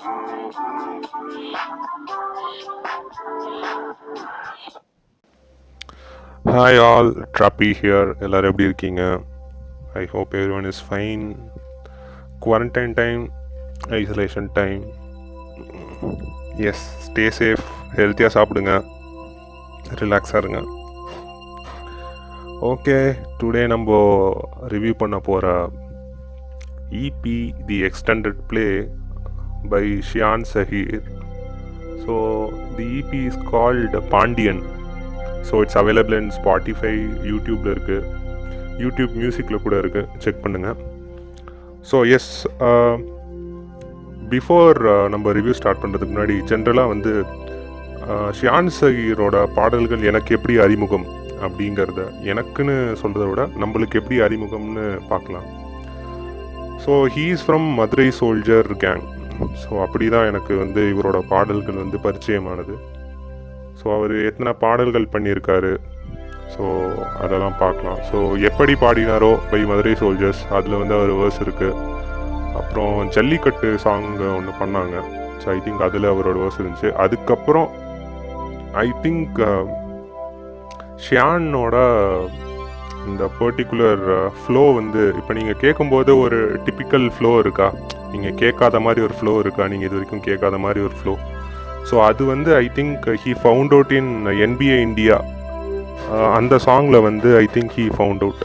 Hi all ட்ராப்பி here எல்லோரும் எப்படி இருக்கீங்க? I hope everyone is fine quarantine time isolation time as stay safe ஹெல்த்தியாக சாப்பிடுங்க. ரிலாக்ஸாக இருங்க. ஓகே டுடே நம்ம ரிவ்யூ பண்ண போகிற EP the extended play by Shiyan Saheer so the EP is called Pandian so it's available in Spotify யூடியூப்பில் இருக்குது YouTube மியூசிக்கில் கூட இருக்குது செக் பண்ணுங்கள் so S before uh, uh, நம்ம ரிவ்யூ ஸ்டார்ட் பண்ணுறதுக்கு முன்னாடி ஜென்ரலாக வந்து uh, ஷியான் சகீரோட பாடல்கள் எனக்கு எப்படி அறிமுகம் அப்படிங்கிறத எனக்குன்னு சொல்கிறத விட நம்மளுக்கு எப்படி அறிமுகம்னு பார்க்கலாம். So he is from Madurai soldier gang so அப்படி தான் எனக்கு வந்து இவரோட பாடல்கள் வந்து பரிச்சயமானது. ஸோ அவர் எத்தனை பாடல்கள் பண்ணியிருக்காரு? ஸோ அதெல்லாம் பார்க்கலாம். ஸோ எப்படி பாடினாரோ பை மதுரை சோல்ஜர்ஸ் அதில் வந்து அவர் வேர்ஸ் இருக்குது அப்புறம் ஜல்லிக்கட்டு சாங் ஒன்று பண்ணாங்க. ஸோ ஐ திங்க் அதில் அவரோட வேர்ஸ் இருந்துச்சு. அதுக்கப்புறம் ஐ திங்க் ஷியானோட இந்த பர்டிகுலர் ஃப்ளோ uh, வந்து இப்போ நீங்கள் கேட்கும்போது ஒரு டிப்பிக்கல் ஃப்ளோ இருக்கா? நீங்கள் கேட்காத மாதிரி ஒரு ஃப்ளோ இருக்கா? நீங்கள் இது வரைக்கும் கேட்காத மாதிரி ஒரு ஃப்ளோ ஸோ அது வந்து I think he found out in NBA India அந்த சாங்கில் வந்து I think he found out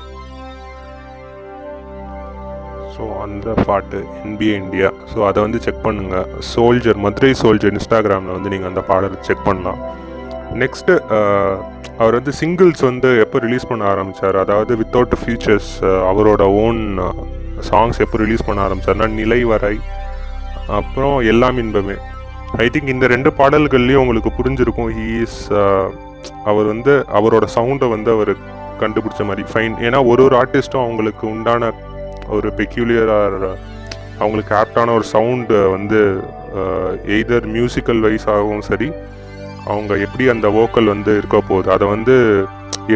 so அந்த பாட்டு என்பிஏ இந்தியா ஸோ அதை வந்து செக் பண்ணுங்கள் சோல்ஜர் மதுரை சோல்ஜர் இன்ஸ்டாகிராமில் வந்து நீங்கள் அந்த பாடலை செக் பண்ணலாம். நெக்ஸ்ட்டு uh, அவர் வந்து சிங்கிள்ஸ் வந்து எப்போ ரிலீஸ் பண்ண ஆரம்பித்தார் அதாவது வித்தவுட் ஃபியூச்சர்ஸ் uh, அவரோட ஓன் சாங்ஸ் uh, எப்போ ரிலீஸ் பண்ண ஆரம்பித்தார்னா நிலை வரை. அப்புறம் எல்லாம் இன்பமே. ஐ திங்க் இந்த ரெண்டு பாடல்கள்லேயும் உங்களுக்கு புரிஞ்சிருக்கும். ஹீஸ் அவர் வந்து அவரோட சவுண்டை வந்து அவர் கண்டுபிடிச்ச மாதிரி. ஃபைன் ஏன்னா ஒரு ஒரு ஆர்டிஸ்ட்டும் அவங்களுக்கு உண்டான ஒரு பெக்யூலியராக அவங்களுக்கு ஆப்டான ஒரு சவுண்டு வந்து எய்தர் மியூசிக்கல் வைஸாகவும் சரி அவங்க எப்படி அந்த வோக்கல் வந்து இருக்க போகுது? அதை வந்து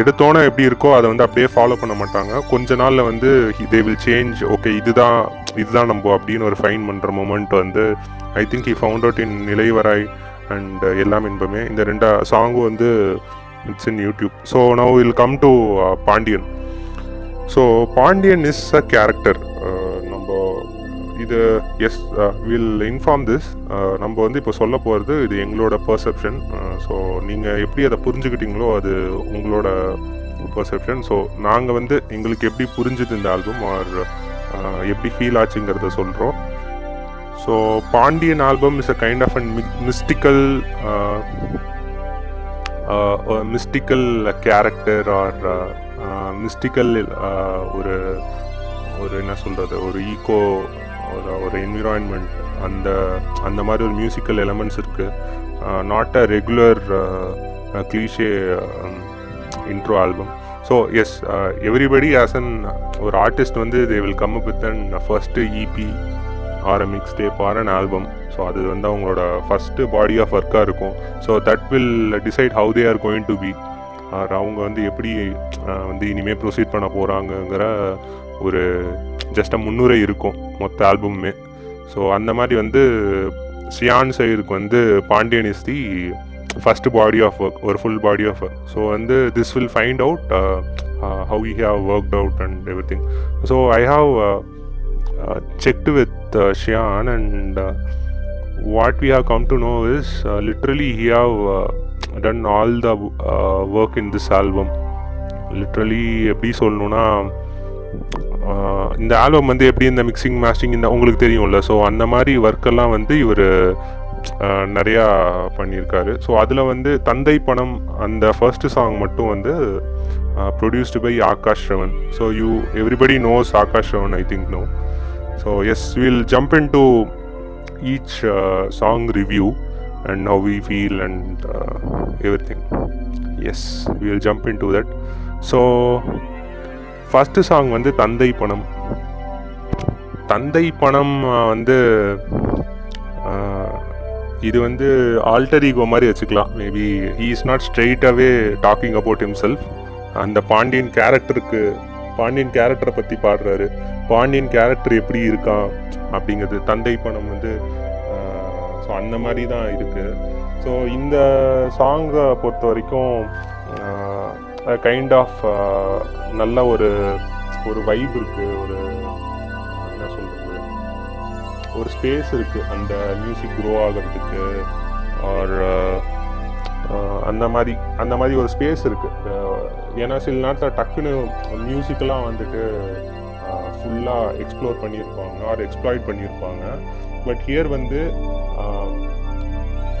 எடுத்தோன்னே எப்படி இருக்கோ அதை வந்து அப்படியே ஃபாலோ பண்ண மாட்டாங்க. கொஞ்ச நாளில் வந்து தே வில் சேஞ்ச் ஓகே இதுதான் இதுதான் நம்ம அப்படின்னு ஒரு ஃபைன் பண்ணுற மூமெண்ட் வந்து I think he found out in நிலைவராய் and எல்லாம் இன்பமே. இந்த ரெண்டா சாங்கும் வந்து it's in YouTube so now will come to Pandian so Pandian is a character இது எஸ் வில் இன்ஃபார்ம் திஸ் நம்ம வந்து இப்போ சொல்ல போகிறது இது எங்களோட பர்செப்ஷன் ஸோ நீங்கள் எப்படி அதை புரிஞ்சுக்கிட்டீங்களோ அது உங்களோட பர்செப்ஷன் ஸோ நாங்கள் வந்து எங்களுக்கு எப்படி புரிஞ்சுது இந்த ஆல்பம் ஆர் uh, எப்படி ஃபீல் ஆச்சுங்கிறத சொல்கிறோம் so Pandian album is a kind of and mystical mystical character or mystical ஒரு ஒரு என்ன சொல்கிறது ஒரு ஈகோ ஒரு ஒரு என்விரான்மெண்ட் அந்த அந்த மாதிரி ஒரு மியூசிக்கல் எலமெண்ட்ஸ் இருக்குது not a regular cliche intro album so as everybody as an ஒரு ஆர்டிஸ்ட் வந்து they will come up with an first EP or a mix tape or an album so அது வந்து அவங்களோட ஃபஸ்ட்டு பாடி ஆஃப் ஒர்க்காக இருக்கும். So that will decide how they are going to be or அவங்க வந்து எப்படி uh, வந்து இனிமேல் ப்ரொசீட் பண்ண போகிறாங்கங்கிற ஒரு ஜஸ்ட் முன்னுரை இருக்கும். மொத்த ஆல்பமுமே. ஸோ அந்த மாதிரி வந்து சியான் சைடுக்கு வந்து Pandian is the first body of work ஒரு full body of work so வந்து this will find out how you have worked out and everything so I have checked with Shiyan and what we have come to know is literally he have done all the work in this album literally எப்படி சொல்லணுன்னா இந்த album வந்து எப்படி இந்த mixing மாஸ்டிங் இந்த உங்களுக்கு தெரியும்ல. So அந்த மாதிரி ஒர்க்கெல்லாம் வந்து இவர் நிறையா பண்ணியிருக்காரு. ஸோ அதில் வந்து தந்தை பணம் அந்த ஃபர்ஸ்ட் சாங் மட்டும் வந்து produced by Akash Ravan. So you everybody knows Akash Ravan I think no so as will jump in to each song review and how we feel and everything as will jump in to that so first song வந்து தந்தை பணம். தந்தை பணம் வந்து இது வந்து alter ego மாதிரி வச்சுக்கலாம். மேபி ஹீ இஸ் நாட் ஸ்ட்ரெயிட்டாகவே டாக்கிங் அபவுட் ஹிம்செல்ஃப் அந்த பாண்டியன் கேரக்டருக்கு பாண்டியன் கேரக்டரை பற்றி பாடுறாரு. பாண்டியன் கேரக்டர் எப்படி இருக்கான் அப்படிங்கிறது தந்தை பணம் வந்து ஸோ அந்த மாதிரி தான் இருக்குது ஸோ இந்த சாங்கை பொறுத்த வரைக்கும் கைண்ட் ஆஃப் நல்ல ஒரு ஒரு வைப் இருக்குது ஒரு என்ன சொல்கிறது ஒரு ஸ்பேஸ் இருக்குது அந்த மியூசிக் க்ரோ ஆகிறதுக்கு ஆர் அந்த மாதிரி அந்த மாதிரி ஒரு ஸ்பேஸ் இருக்குது ஏன்னா சில நேரத்தில் டக்குன்னு மியூசிக்கெல்லாம் வந்துட்டு ஃபுல்லாக எக்ஸ்ப்ளோர் பண்ணியிருப்பாங்க ஆர் எக்ஸ்ப்ளாய்ட் பண்ணியிருப்பாங்க பட் ஹியர் வந்து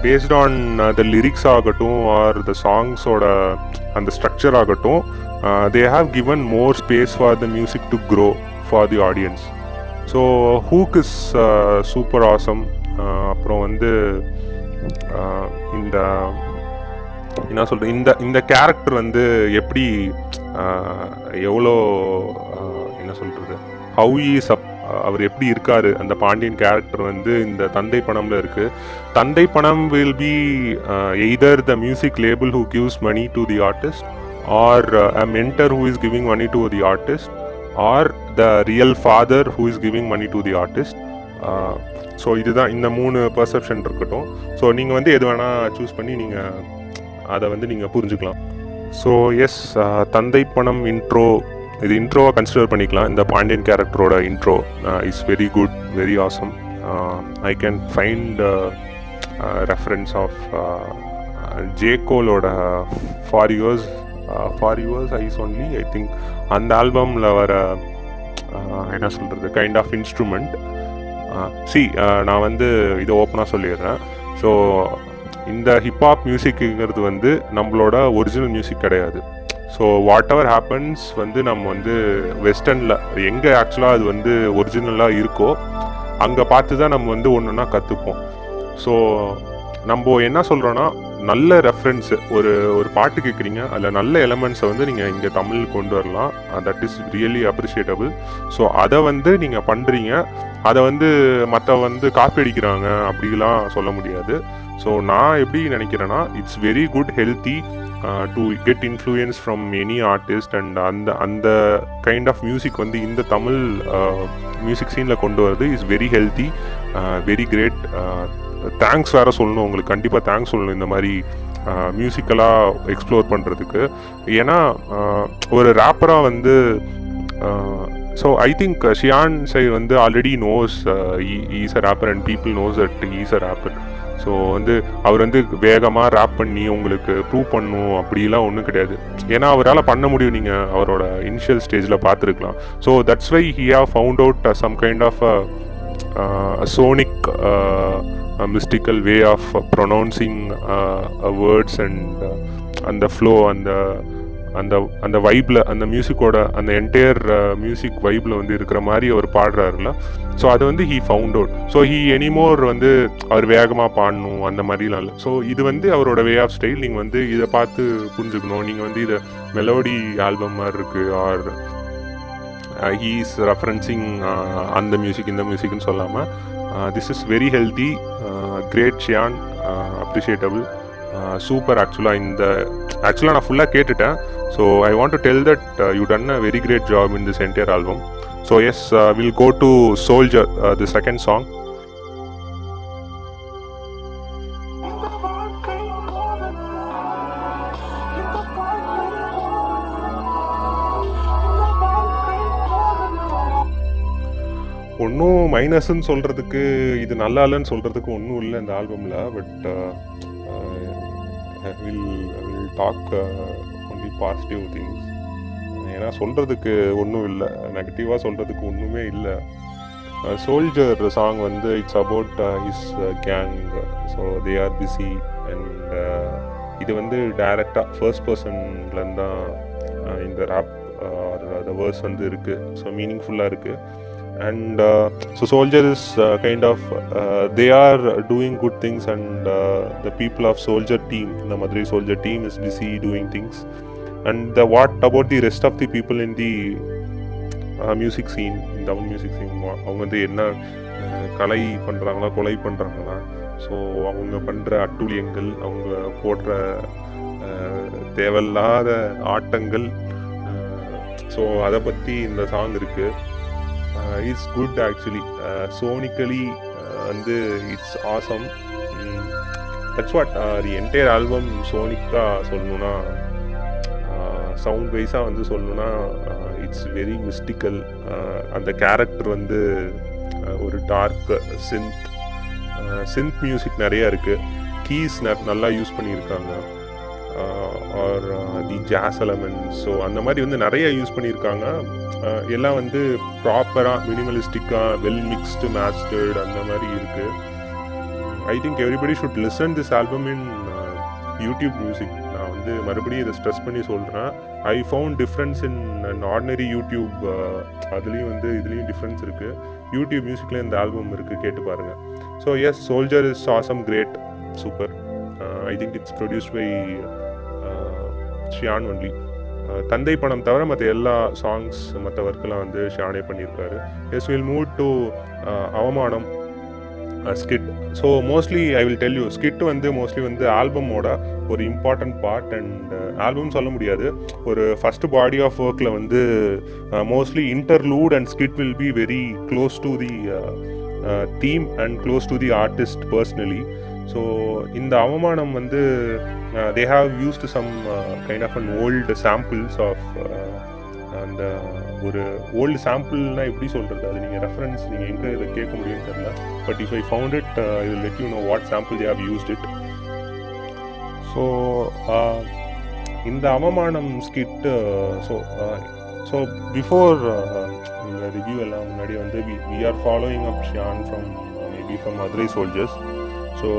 பேஸ்ட் ஆன் த லிரிக்ஸ் ஆகட்டும் ஆர் த சாங்ஸோட அந்த ஸ்ட்ரக்சர் ஆகட்டும் they have given more space for the music to grow for the audience so hook is super awesome அப்புறம் வந்து uh, இந்த என்ன சொல்கிறது இந்த இந்த கேரக்டர் வந்து எப்படி uh, எவ்வளோ uh, என்ன சொல்கிறது ஹவு இஸ் அப் அவர் எப்படி இருக்காரு? அந்த பாண்டியன் கேரக்டர் வந்து இந்த தந்தை பணம்ல இருக்கு. தந்தை பணம் will be either the music label who gives money to the artist or a mentor who is giving money to the artist or the real father who is giving money to the artist so இதுதான் இந்த மூணு perception இருக்கட்டும். So நீங்கள் வந்து எது வேணால் choose பண்ணி நீங்கள் அதை வந்து நீங்கள் புரிஞ்சுக்கலாம். ஸோ எஸ் uh, தந்தை பணம் இன்ட்ரோ இது இன்ட்ரோவை கன்சிடர் பண்ணிக்கலாம். இந்த பாண்டியன் கேரக்டரோட intro is very good very awesome I can find reference of ஜேகோலோட for yours for yours eyes only I think அந்த ஆல்பமில் வர uh, என்ன சொல்கிறது கைண்ட் ஆஃப் இன்ஸ்ட்ருமெண்ட் சி நான் வந்து இதை ஓப்பனாக சொல்லிடுறேன். ஸோ இந்த ஹிப்ஹாப் மியூசிக்குங்கிறது வந்து நம்மளோட ஒரிஜினல் மியூசிக் கிடையாது. ஸோ வாட் எவர் ஹேப்பன்ஸ் வந்து நம்ம வந்து வெஸ்டர்னில் எங்கே ஆக்சுவலாக அது வந்து ஒரிஜினலாக இருக்கோ அங்கே பார்த்து தான் நம்ம வந்து ஒன்று ஒன்றா கற்றுப்போம் ஸோ நம்ம என்ன சொல்கிறோன்னா நல்ல ரெஃபரன்ஸு ஒரு ஒரு பாட்டு கேட்குறீங்க அதில் நல்ல எலமெண்ட்ஸை வந்து நீங்கள் இங்கே தமிழ் கொண்டு வரலாம். That is really appreciatable so அதை வந்து நீங்கள் பண்ணுறீங்க அதை வந்து மற்ற வந்து காப்பி அடிக்கிறாங்க அப்படிலாம் சொல்ல முடியாது. ஸோ நான் எப்படி நினைக்கிறேன்னா it's very good healthy to get influence from any artist and அந்த அந்த கைண்ட் ஆஃப் மியூசிக் வந்து இந்த தமிழ் மியூசிக் சீனில் கொண்டு வரது. Is very healthy very great thanks வேறு சொல்லணும். உங்களுக்கு கண்டிப்பாக தேங்க்ஸ் சொல்லணும் இந்த மாதிரி மியூசிக்கலாக எக்ஸ்ப்ளோர் பண்ணுறதுக்கு ஏன்னா uh, ஒரு ரேப்பராக வந்து ஸோ ஐ திங்க் ஷியான் சை வந்து already knows he's a rapper and people knows at he's a rapper so வந்து அவர் வந்து வேகமாக ரேப் பண்ணி உங்களுக்கு ப்ரூவ் பண்ணும் அப்படிலாம் ஒன்றும் கிடையாது. ஏன்னா அவரால் பண்ண முடியும். நீங்கள் அவரோட இனிஷியல் ஸ்டேஜில் பார்த்துருக்கலாம். So that's why he have found out some kind of sonic mystical way of pronouncing words and அந்த ஃப்ளோ அந்த அந்த அந்த வைப்பில் அந்த மியூசிக்கோட அந்த என்டையர் மியூசிக் வைப்பில் வந்து இருக்கிற மாதிரி அவர் பாடுறாருல ஸோ அது வந்து he found out so he anymore வந்து அவர் வேகமாக பாடணும் அந்த மாதிரிலாம் இல்லை. ஸோ இது வந்து அவரோட வே ஆஃப் ஸ்டைல் நீங்கள் வந்து இதை பார்த்து புரிஞ்சுக்கணும். நீங்கள் வந்து இதை மெலோடி ஆல்பம் மாதிரி இருக்குது ஆர் ஹீ இஸ் ரெஃபரன்சிங் அந்த மியூசிக் இந்த மியூசிக்னு சொல்லாமல் this is very healthy great Shiyan appreciatable super ஆக்சுவலாக இந்த ஆக்சுவலாக நான் ஃபுல்லாக கேட்டுட்டேன். So I want to tell that you done a very great job in this entire album so as will go to soldier the second song ஒன்றும் மைனஸ்ன்னு சொல்கிறதுக்கு இது நல்லா இல்லைன்னு சொல்கிறதுக்கு ஒன்றும் இல்லை இந்த ஆல்பமில் but will will talk positive things ஏன்னா சொல்கிறதுக்கு ஒன்றும் இல்லை. நெகட்டிவாக சொல்கிறதுக்கு ஒன்றுமே இல்லை. சோல்ஜர் சாங் வந்து it's about his gang so they are busy and இது வந்து டைரெக்டாக ஃபர்ஸ்ட் பர்சன்லேருந்து தான் இந்த ரேப் ஆர் த வேர்ஸ் வந்து இருக்குது ஸோ மீனிங்ஃபுல்லாக இருக்குது and so soldier is kind of they are doing good things and the people of soldier team இந்த மாதிரி soldier team is busy doing things and the, what about the rest of the people in the music scene Tamil music scene அவங்க வந்து என்ன uh, கலை பண்ணுறாங்களா கொலை பண்ணுறாங்களா so அவங்க பண்ணுற அட்டூழியங்கள் அவங்க போடுற uh, தேவையில்லாத ஆட்டங்கள் uh, ஸோ அதை பற்றி இந்த சாங் இருக்குது இஸ் குட் ஆக்சுவலி சோனிக்கலி வந்து it's awesome that's what the entire album சோனிக்காக சொல்லணுன்னா சவுண்ட் வைஸாக வந்து சொல்லணுன்னா இட்ஸ் வெரி மிஸ்டிக்கல் அந்த கேரக்டர் வந்து uh, ஒரு டார்க் சிந்த் சிந்த் மியூசிக் நிறையா இருக்குது கீஸ் நல்லா யூஸ் பண்ணியிருக்காங்க. Or the jazz element so அந்த மாதிரி வந்து நிறைய யூஸ் பண்ணியிருக்காங்க. Uh, எல்லாம் வந்து ப்ராப்பராக மினிமலிஸ்டிக்காக வெல் மிக்ஸ்டு மேஸ்டர்ட் அந்த மாதிரி இருக்குது I think everybody should listen this album in YouTube music வந்து மறுபடியும் இதை ஸ்ட்ரெஸ் பண்ணி சொல்கிறேன் I found difference in and ordinary YouTube அதுலேயும் வந்து இதுலேயும் டிஃப்ரென்ஸ் இருக்குது யூடியூப் மியூசிக்கில் இந்த ஆல்பம் இருக்குது கேட்டு பாருங்கள் so yes soldier is awesome great super I think it's produced by Shiyan only தந்தை படம் தவிர மற்ற எல்லா சாங்ஸ் மற்ற ஒர்க்கெலாம் வந்து ஷியானே பண்ணியிருக்காரு. Yes will move to Avamanam. Skit so mostly I will tell you skit வந்து மோஸ்ட்லி வந்து ஆல்பமோட ஒரு இம்பார்ட்டன்ட் பார்ட் அண்ட் ஆல்பம் சொல்ல முடியாது. ஒரு ஃபஸ்ட் பாடி ஆஃப் ஒர்க்கில் வந்து mostly interlude and skit will be very close to the theme and close to the artist personally so இந்த அவமானம் வந்து they have used some kind of an old samples of அந்த ஒரு old சாம்பிள்னா எப்படி சொல்கிறது அது நீங்கள் ரெஃபரன்ஸ் நீங்கள் எங்கே இதை கேட்க முடியும்னு தெரியல. But if I found it இது let you know what sample they have used it so இந்த Avamanam skit so so before இந்த ரிவ்யூ எல்லாம் முன்னாடி வந்து we we are following up Shiyan from maybe from Madurai soldiers so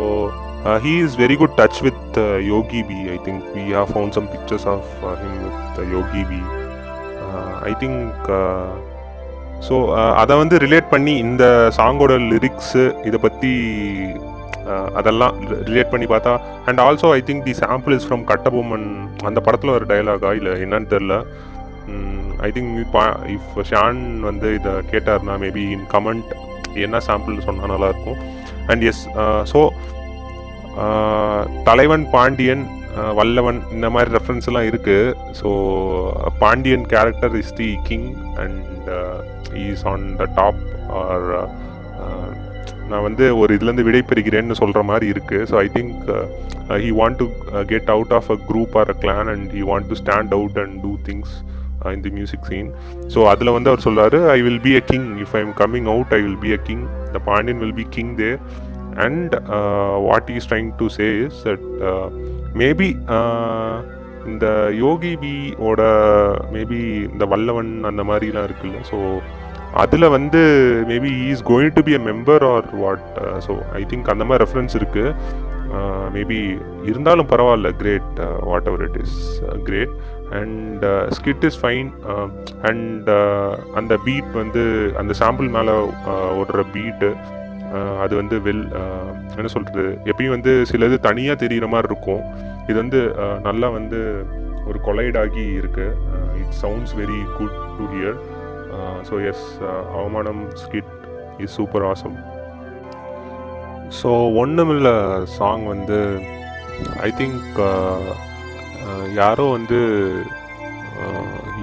he is very good touch with Yogi B I think we have found some pictures of him with Yogi B I think so அதை வந்து relate பண்ணி இந்த சாங்கோட lyrics இதை பற்றி uh, அதெல்லாம் relate பண்ணி பார்த்தா and also I think the sample is from Kattabomman. அந்த படத்தில் ஒரு டைலாகா இல்லை என்னன்னு தெரில. ஐ திங்க் இஃப் ஷான் வந்து இதை கேட்டார்னா மேபி இன் கமெண்ட் என்ன சாம்பிள் சொன்னால் நல்லாயிருக்கும் and yes so uh, uh, தலைவன் பாண்டியன் வல்லவன் இந்த மாதிரி ரெஃபரன்ஸ் எல்லாம் இருக்குது so Pandiyan character is the king and is on the top or நான் வந்து ஒரு இதுலேருந்து விடை பெறுகிறேன்னு சொல்கிற மாதிரி இருக்குது so I think he want to get out of a group or a clan and he want to stand out and do things in the music scene so அதில் வந்து அவர் சொல்கிறாரு I will be a king if I am coming out I will be a king the Pandiyan will be king they and what is trying to say is that maybe uh, இந்த யோகி பியோட ஓட maybe இந்த வல்லவன் அந்த மாதிரிலாம் இருக்குல்ல so அதில் வந்து maybe is going to be a member or what so I think அந்த மாதிரி ரெஃபரன்ஸ் இருக்குது மேபி இருந்தாலும் பரவாயில்ல great whatever it is great and skit is fine and அந்த பீட் வந்து அந்த சாம்பிள் மேலே uh, ஓடுற பீட்டு அது வந்து வெல் என்ன சொல்கிறது எப்பயும் வந்து சில இது தனியாக தெரிகிற மாதிரி இருக்கும். இது வந்து நல்லா வந்து ஒரு கொலைடாகி இருக்குது it sounds very good to hear so yes Avamanam skit is super awesome so ஒன்றுமில்ல சாங் வந்து ஐ திங்க் யாரோ வந்து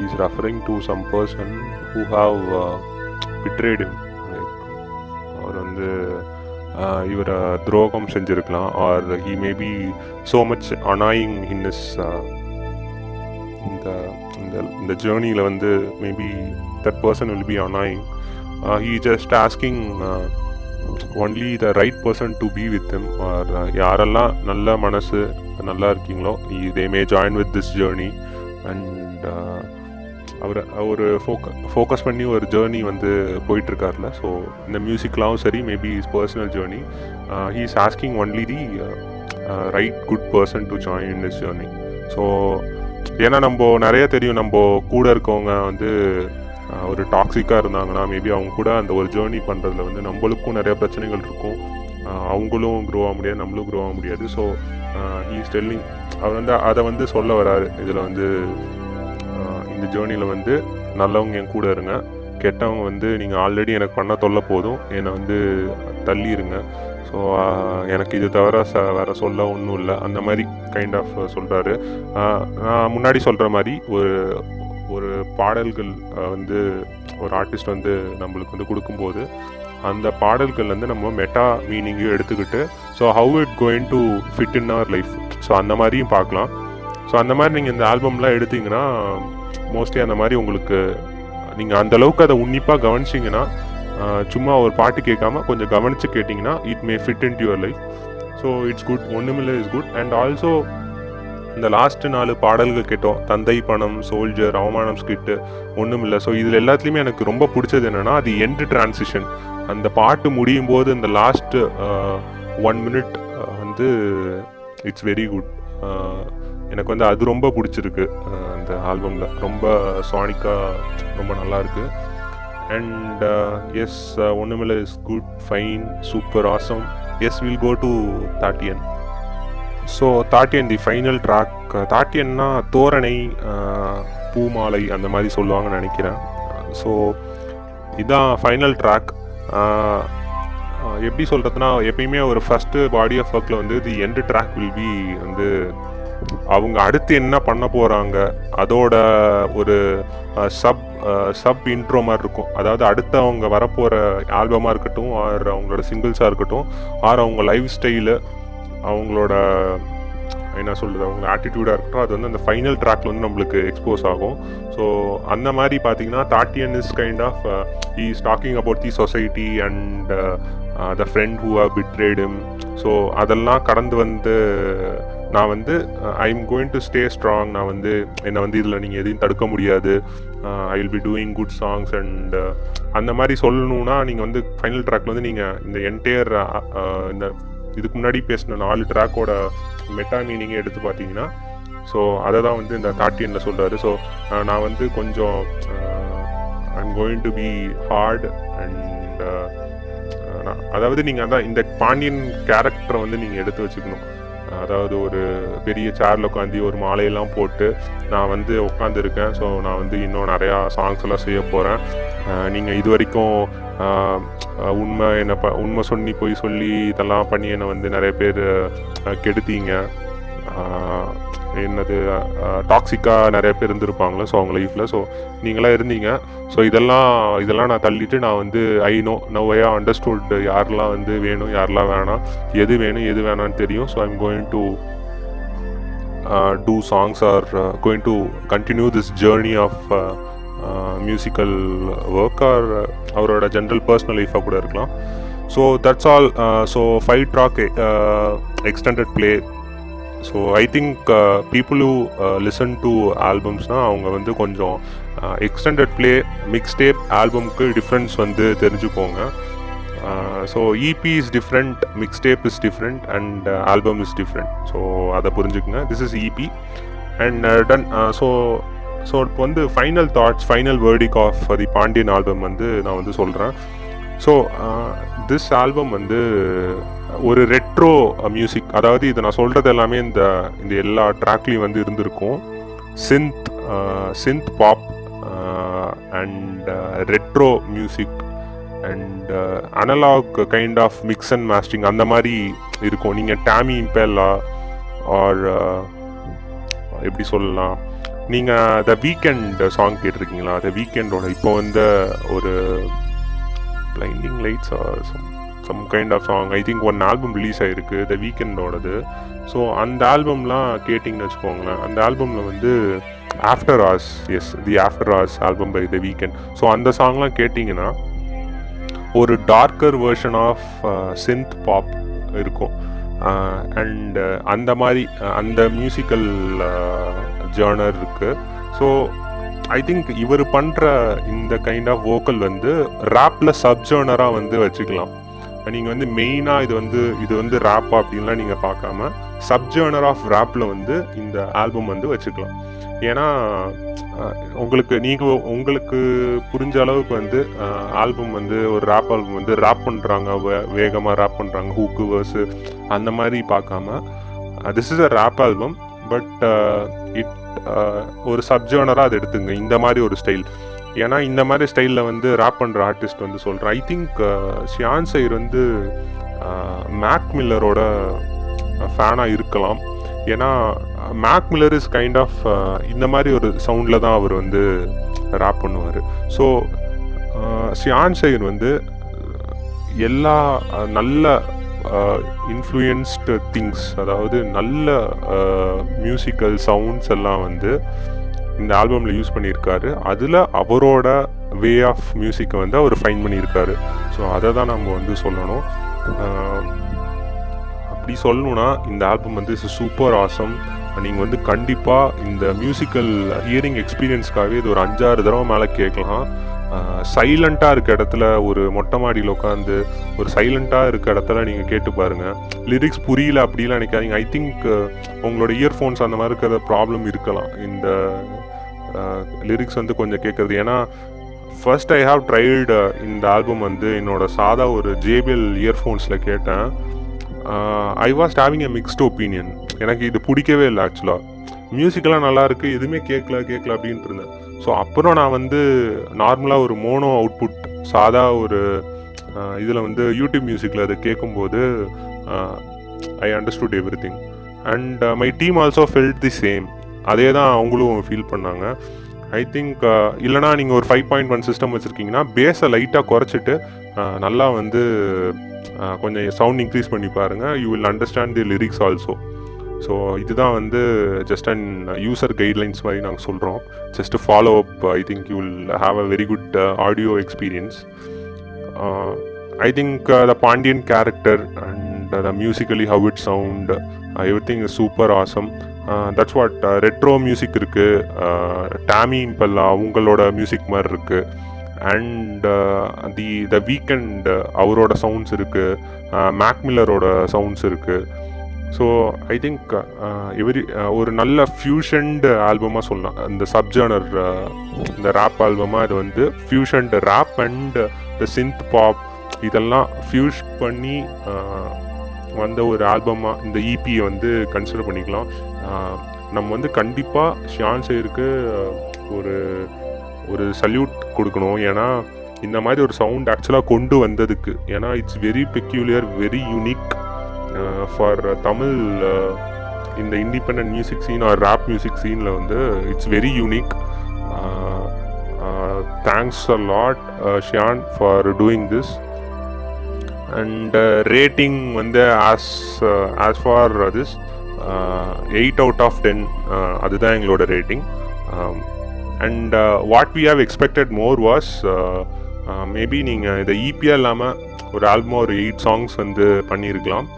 is referring to some person who have betrayed அவர் வந்து இவரை துரோகம் செஞ்சுருக்கலாம். Or he maybe so much annoying in is இந்த இந்த இந்த ஜேர்னியில் வந்து maybe that person will be annoying he just asking only the right person to be with them or யாரெல்லாம் நல்ல மனசு நல்லா இருக்கீங்களோ they may join with this journey and அவர் அவர் ஃபோக்க ஃபோக்கஸ் பண்ணி ஒரு ஜேர்னி வந்து போயிட்டுருக்காருல. ஸோ இந்த மியூசிக்லாம் சரி maybe is personal journey he is asking only the right good person to join in this journey so ஏன்னா நம்ம நிறைய தெரியும் நம்ம கூட இருக்கவங்க வந்து uh, ஒரு டாக்ஸிக்காக இருந்தாங்கன்னா மேபி அவங்க கூட அந்த ஒரு ஜேர்னி பண்ணுறதுல வந்து நம்மளுக்கும் நிறைய பிரச்சனைகள் இருக்கும். Uh, அவங்களும் க்ரோ ஆக முடியாது நம்மளும் க்ரோ ஆக முடியாது. ஸோ ஹீ ஸ்டெல்லிங் அவர் வந்து அதை வந்து சொல்ல வராரு. இதில் வந்து இந்த ஜேர்னியில் வந்து நல்லவங்க என் கூட இருங்க. கெட்டவங்க வந்து நீங்கள் ஆல்ரெடி எனக்கு பண்ண தொல்லை போதும். என்னை வந்து தள்ளிடுங்க ஸோ எனக்கு இது தவிர ச வேறு சொல்ல ஒன்றும் இல்லை. அந்த மாதிரி கைண்ட் ஆஃப் சொல்கிறாரு நான் முன்னாடி சொல்கிற மாதிரி ஒரு ஒரு பாடல்கள் வந்து ஒரு ஆர்டிஸ்ட் வந்து நம்மளுக்கு வந்து கொடுக்கும்போது அந்த பாடல்கள் வந்து நம்ம மெட்டா மீனிங்கையும் எடுத்துக்கிட்டு so how it going to fit in our life so அந்த மாதிரியும் பார்க்கலாம். ஸோ அந்த மாதிரி நீங்கள் இந்த ஆல்பம்லாம் எடுத்தீங்கன்னா மோஸ்ட்லி அந்த மாதிரி உங்களுக்கு நீங்கள் அந்த அளவுக்கு அதை உன்னிப்பாக கவனிச்சிங்கன்னா சும்மா ஒரு பாட்டு கேட்காம கொஞ்சம் கவனித்து கேட்டிங்கன்னா it may fit in your life so it's good ஒன்றுமில்ல இஸ் குட் அண்ட் ஆல்சோ இந்த லாஸ்ட்டு நாலு பாடல்கள் கேட்டோம். தந்தை பணம் சோல்ஜர் அவமானம் ஸ்கிட்டு ஒன்றுமில்ல ஸோ இதில் எல்லாத்துலேயுமே எனக்கு ரொம்ப பிடிச்சது என்னென்னா அது எண்டு டிரான்சிஷன் அந்த பாட்டு முடியும் போது இந்த லாஸ்ட்டு ஒன் மினிட் வந்து இட்ஸ் வெரி குட் எனக்கு வந்து அது ரொம்ப பிடிச்சிருக்கு அந்த ஆல்பமில். ரொம்ப சானிக்காக ரொம்ப நல்லாருக்கு. அண்ட் எஸ் ஒன்றுமில்ல is good fine super awesome yes will go to Thattiyan so Thattiyan the final track தாட்டியன்னா தோரணை பூமாலை அந்த மாதிரி சொல்லுவாங்கன்னு நினைக்கிறேன். ஸோ இதான் ஃபைனல் ட்ராக் எப்படி சொல்கிறதுனா எப்பயுமே ஒரு ஃபஸ்ட்டு பாடி ஆஃப் ஒர்க்கில் வந்து the end track will be வந்து அவங்க அடுத்து என்ன பண்ண போகிறாங்க அதோட ஒரு சப் சப் இன்ட்ரோ மாதிரி இருக்கும். அதாவது அடுத்து அவங்க வரப்போகிற ஆல்பமாக இருக்கட்டும் ஆர் அவங்களோட சிங்கிள்ஸாக இருக்கட்டும் ஆர் அவங்க லைஃப் ஸ்டைலு அவங்களோட என்ன சொல்கிறது அவங்க ஆட்டிடியூடாக இருக்கட்டும் அது வந்து அந்த ஃபைனல் ட்ராக்ல வந்து நம்மளுக்கு எக்ஸ்போஸ் ஆகும். ஸோ அந்த மாதிரி பார்த்தீங்கன்னா Thattiyan is kind of is talking about the society and the friend who have பிட்ரேடும் so அதெல்லாம் கடந்து வந்து நான் வந்து I am going to stay strong நான் வந்து என்னை வந்து இதில் நீங்கள் எதையும் தடுக்க முடியாது. I will be doing good songs and அந்த மாதிரி சொல்லணும்னா நீங்கள் வந்து ஃபைனல் ட்ராக்ல வந்து நீங்கள் இந்த என்டையர் uh, uh, இந்த இதுக்கு முன்னாடி பேசின நாலு ட்ராக்கோட மெட்டா மீனிங்கே எடுத்து பார்த்தீங்கன்னா ஸோ அதை தான் வந்து இந்த தாட்டியனில் சொல்கிறாரு ஸோ uh, நான் வந்து கொஞ்சம் I'm going to be hard and அதாவது நீங்கள் அதான் இந்த பாண்டியன் கேரக்டரை வந்து நீங்கள் எடுத்து வச்சுக்கணும். அதாவது ஒரு பெரிய சேரில் உட்காந்து ஒரு மாலையெல்லாம் போட்டு நான் வந்து உட்காந்துருக்கேன் ஸோ நான் வந்து இன்னும் நிறையா சாங்ஸ் எல்லாம் செய்ய போகிறேன் நீங்கள் இது வரைக்கும் உண்மை என்னை ப உண்மை சொல்லி போய் சொல்லி இதெல்லாம் பண்ணி என்னை வந்து நிறைய பேர் கெடுத்தீங்க. என்னது டாக்ஸிக்காக நிறைய பேர் இருந்திருப்பாங்களே ஸோ அவங்க லைஃப்பில் ஸோ நீங்களாம் இருந்தீங்க. ஸோ இதெல்லாம் இதெல்லாம் நான் தள்ளிட்டு நான் வந்து ஐ நோ நவ் அண்டர்ஸ்டுட் யாரெல்லாம் வந்து வேணும் யாரெல்லாம் வேணாம் எது வேணும் எது வேணான்னு தெரியும். So I'm going to do songs or going to continue this journey of musical work or அவரோட ஜென்ரல் பர்சனல் லைஃபாக கூட இருக்கலாம். So that's all so five track extended play so I think people who listen to ஆல்பம்ஸ்னால் அவங்க வந்து கொஞ்சம் extended play mix tape ஆல்பம்க்கு difference வந்து தெரிஞ்சுக்கோங்க. So EP is different mix tape is different and album is different so அதை புரிஞ்சுக்குங்க. This is EP and done so so இப்போ வந்து final thoughts final verdict of the Pandiyan album வந்து நான் வந்து சொல்கிறேன் ஸோ திஸ் ஆல்பம் வந்து ஒரு ரெட்ரோ மியூசிக் அதாவது இதை நான் சொல்கிறது எல்லாமே இந்த இந்த எல்லா ட்ராக்லேயும் வந்து இருந்திருக்கும். Synth synth pop and retro music and analog kind of mix and mastering அந்த மாதிரி இருக்கும். நீங்கள் டேமி இம்பேலா ஆர் எப்படி சொல்லலாம்? நீங்கள் த வீக்கெண்ட் சாங் கேட்டிருக்கீங்களா? த வீக்கெண்டோட இப்போ வந்து ஒரு blinding lights or some some kind of song I think one album release ஆகிருக்கு த வீக்கெண்டோடது ஸோ அந்த ஆல்பம்லாம் கேட்டிங்கன்னு வச்சுக்கோங்களேன். அந்த ஆல்பமில் வந்து after hours yes the after hours album by the Weeknd so அந்த சாங்லாம் கேட்டிங்கன்னா ஒரு darker version of synth pop இருக்கும். Uh, அண்ட் uh, அந்த மாதிரி uh, அந்த மியூசிக்கல் ஜேர்னர் இருக்குது ஸோ ஐ திங்க் இவர் பண்ணுற இந்த கைண்ட் ஆஃப் வோக்கல் வந்து ரேப்பில் சப்ஜேர்னராக வந்து வச்சுக்கலாம். நீங்கள் வந்து மெயினாக இது வந்து இது வந்து ரேப்பா அப்படின்லாம் நீங்கள் பார்க்காம சப்ஜேர்னர் ஆஃப் ரேப்பில் வந்து இந்த ஆல்பம் வந்து வச்சுக்கலாம். ஏன்னா உங்களுக்கு நீங்கள் உங்களுக்கு புரிஞ்ச அளவுக்கு வந்து ஆல்பம் வந்து ஒரு ரேப் ஆல்பம் வந்து ரேப் பண்ணுறாங்க வேகமாக ரேப் பண்ணுறாங்க ஹூக்கு வேர்ஸு அந்த மாதிரி பார்க்காம this is a rap album but it ஒரு சப்ஜேர்னராக அதை எடுத்துங்க இந்த மாதிரி ஒரு ஸ்டைல் ஏன்னா இந்த மாதிரி ஸ்டைலில் வந்து ரேப் பண்ணுற ஆர்டிஸ்ட் வந்து சொல்கிறேன் ஐ திங்க் ஷியான் சைர் வந்து மேக் மில்லரோட ஃபேனாக இருக்கலாம். ஏன்னா Mac Miller is kind of இந்த மாதிரி ஒரு சவுண்டில் தான் அவர் வந்து ரேப் பண்ணுவார். ஸோ ஷியான் சைர் வந்து எல்லா uh, நல்ல uh, இன்ஃப்ளூயன்ஸ்டு திங்ஸ் அதாவது நல்ல uh, மியூசிக்கல் சவுண்ட்ஸ் எல்லாம் வந்து இந்த ஆல்பமில் யூஸ் பண்ணியிருக்காரு. அதில் அவரோட வே ஆஃப் மியூசிக்கை வந்து அவர் ஃபைன் பண்ணியிருக்காரு. ஸோ அதை தான் நம்ம வந்து சொல்லணும். அப்படி சொல்லணும்னா இந்த ஆல்பம் வந்து சூப்பர் ஆசம் நீங்கள் வந்து கண்டிப்பாக இந்த மியூசிக்கல் ஹியரிங் எக்ஸ்பீரியன்ஸ்க்காகவே இது ஒரு அஞ்சாறு தடவை மேலே கேட்கலாம். சைலண்ட்டாக இருக்க இடத்துல ஒரு மொட்டை மாடியில் உட்காந்து ஒரு சைலண்ட்டாக இருக்க இடத்துல நீங்கள் கேட்டு பாருங்கள் லிரிக்ஸ் புரியல அப்படிலாம் நினைக்காதீங்க. ஐ திங்க் உங்களோட இயர்ஃபோன்ஸ் அந்த மாதிரி இருக்கிற ப்ராப்ளம் இருக்கலாம். இந்த லிரிக்ஸ் வந்து கொஞ்சம் கேட்குறது ஏன்னா ஃபர்ஸ்ட் ஐ ஹாவ் ட்ரைடு இந்த ஆல்பம் வந்து என்னோட சாதா ஒரு ஜேபிஎல் இயர்ஃபோன்ஸில் கேட்டேன். I was having a mixed opinion எனக்கு இது பிடிக்கவே இல்லை ஆக்சுவலாக மியூசிக்கெல்லாம் நல்லாயிருக்கு எதுவுமே கேட்கல கேட்கல அப்படின்ட்டு இருந்தேன். ஸோ அப்புறம் நான் வந்து நார்மலாக ஒரு மோனோ அவுட்புட் சாதா ஒரு இதில் வந்து யூடியூப் மியூசிக்கில் அதை கேட்கும்போது I understood everything and my team also felt the same அதே தான் அவங்களும் ஃபீல் பண்ணாங்க. ஐ திங்க் இல்லைனா நீங்கள் ஒரு ஃபைவ் பாயிண்ட் ஒன் சிஸ்டம் வச்சுருக்கீங்கன்னா பேஸை லைட்டாக குறைச்சிட்டு நல்லா வந்து கொஞ்சம் சவுண்ட் இன்க்ரீஸ் பண்ணி பாருங்கள் you will understand the lyrics also so இதுதான் வந்து ஜஸ்ட் அண்ட் யூசர் கைட்லைன்ஸ் மாதிரி நாங்கள் சொல்கிறோம் just follow up I think you will have a very good audio experience I think the Pandiyan character and the musically how it sound everything is super awesome that's what retro music இருக்குது Tame Impala அவங்களோட music மாதிரி இருக்குது and the the Weeknd அவரோட sounds இருக்குது மேக்மில்லரோட sounds இருக்குது so I think every ஒரு நல்ல ஃபியூஷன்டு ஆல்பமாக சொல்லலாம். இந்த சப்ஜானர் இந்த ரேப் ஆல்பமாக இது வந்து fusioned rap and the synth pop இதெல்லாம் ஃபியூஷ் பண்ணி வந்த ஒரு ஆல்பமாக இந்த இபியை வந்து கன்சிடர் பண்ணிக்கலாம். நம்ம வந்து கண்டிப்பாக ஷியான் சேருக்கு ஒரு ஒரு சல்யூட் கொடுக்கணும். ஏன்னா இந்த மாதிரி ஒரு சவுண்ட் ஆக்சுவலாக கொண்டு வந்ததுக்கு. ஏன்னா it's very peculiar very unique for Tamil இந்த independent music scene or rap music சீனில் வந்து it's very unique thanks a lot Shiyan for doing this and rating வந்து as as for this eight out of ten அதுதான் எங்களோட rating and what we have expected more was maybe நீங்கள் இதை ஈபியாக இல்லாமல் ஒரு ஆல்பமாக ஒரு எயிட் சாங்ஸ் வந்து பண்ணியிருக்கலாம்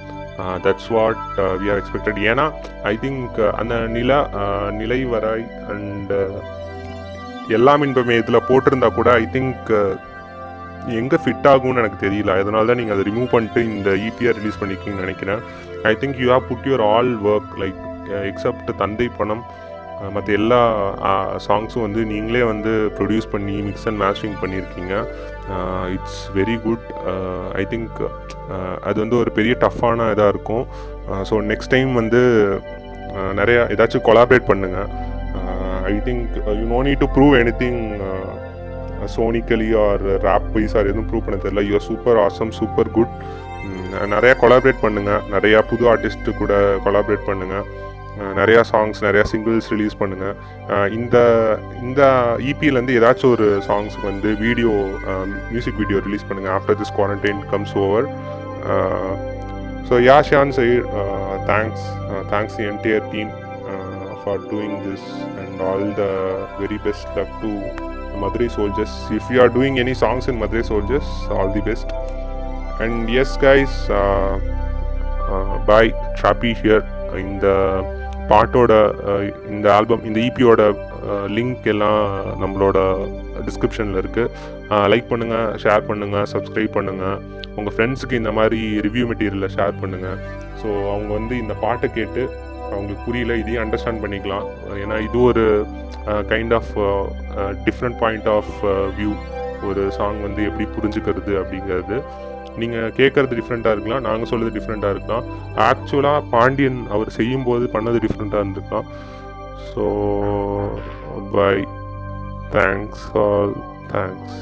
that's what we are expected ஏன்னா ஐ திங்க் uh, அந்த நில uh, நிலை வராய் அண்ட் uh, எல்லாம் இன்பமே இதில் போட்டிருந்தா கூட ஐ திங்க் எங்கே ஃபிட் ஆகும்னு எனக்கு தெரியல. அதனால தான் நீங்கள் அதை ரிமூவ் பண்ணிட்டு இந்த ஈபிஆர் ரிலீஸ் பண்ணிக்கிங்கன்னு நினைக்கிறேன். I think you have put your all work like except தந்தை பணம் மற்ற எல்லா uh, சாங்ஸும் வந்து நீங்களே வந்து ப்ரொடியூஸ் பண்ணி மிக்ஸ் அண்ட் மேட்சிங் பண்ணியிருக்கீங்க. It's very good I think அது வந்து ஒரு பெரிய டஃப்பான இதாக இருக்கும். ஸோ நெக்ஸ்ட் டைம் வந்து uh, நிறையா ஏதாச்சும் கொலாபரேட் பண்ணுங்கள் I think you no need to prove anything sonically or rap wise or எதுவும் ப்ரூவ் பண்ண தெரியல. You're super awesome super good நிறையா கொலாபரேட் பண்ணுங்கள் நிறையா புது ஆர்டிஸ்ட்டு கூட கொலாபரேட் பண்ணுங்கள் நிறையா சாங்ஸ் நிறையா சிங்கிள்ஸ் ரிலீஸ் பண்ணுங்கள் இந்த இந்த இபியிலேருந்து ஏதாச்சும் ஒரு சாங்ஸுக்கு வந்து வீடியோ மியூசிக் வீடியோ ரிலீஸ் பண்ணுங்கள் after this quarantine comes over so yeah Shiyan side thanks thanks the entire team for doing this and all the very best luck to Madurai soldiers if you are doing any songs in Madurai soldiers all the best And yes, guys, uh, uh, here Trappy here. இந்த பாட்டோட uh, இந்த album இந்த இபியோட link uh, எல்லாம் நம்மளோட டிஸ்கிரிப்ஷனில் இருக்குது like பண்ணுங்கள் share பண்ணுங்கள் சப்ஸ்கிரைப் பண்ணுங்கள் உங்கள் ஃப்ரெண்ட்ஸுக்கு இந்த மாதிரி ரிவ்யூ மெட்டீரியலை ஷேர் பண்ணுங்கள் ஸோ அவங்க வந்து இந்த பாட்டை கேட்டு அவங்களுக்கு புரியல இதையும் அண்டர்ஸ்டாண்ட் பண்ணிக்கலாம். ஏன்னா இது ஒரு kind of different point of view ஒரு சாங் வந்து எப்படி புரிஞ்சுக்கிறது அப்படிங்கிறது. நீங்கள் கேட்குறது டிஃப்ரெண்ட்டாக இருக்கலாம் நாங்கள் சொல்கிறது டிஃப்ரெண்ட்டாக இருக்கலாம். ஆக்சுவலாக பாண்டியன் அவர் செய்யும்போது பண்ணது டிஃப்ரெண்ட்டாக இருந்திருக்கலாம். So bye thanks all thanks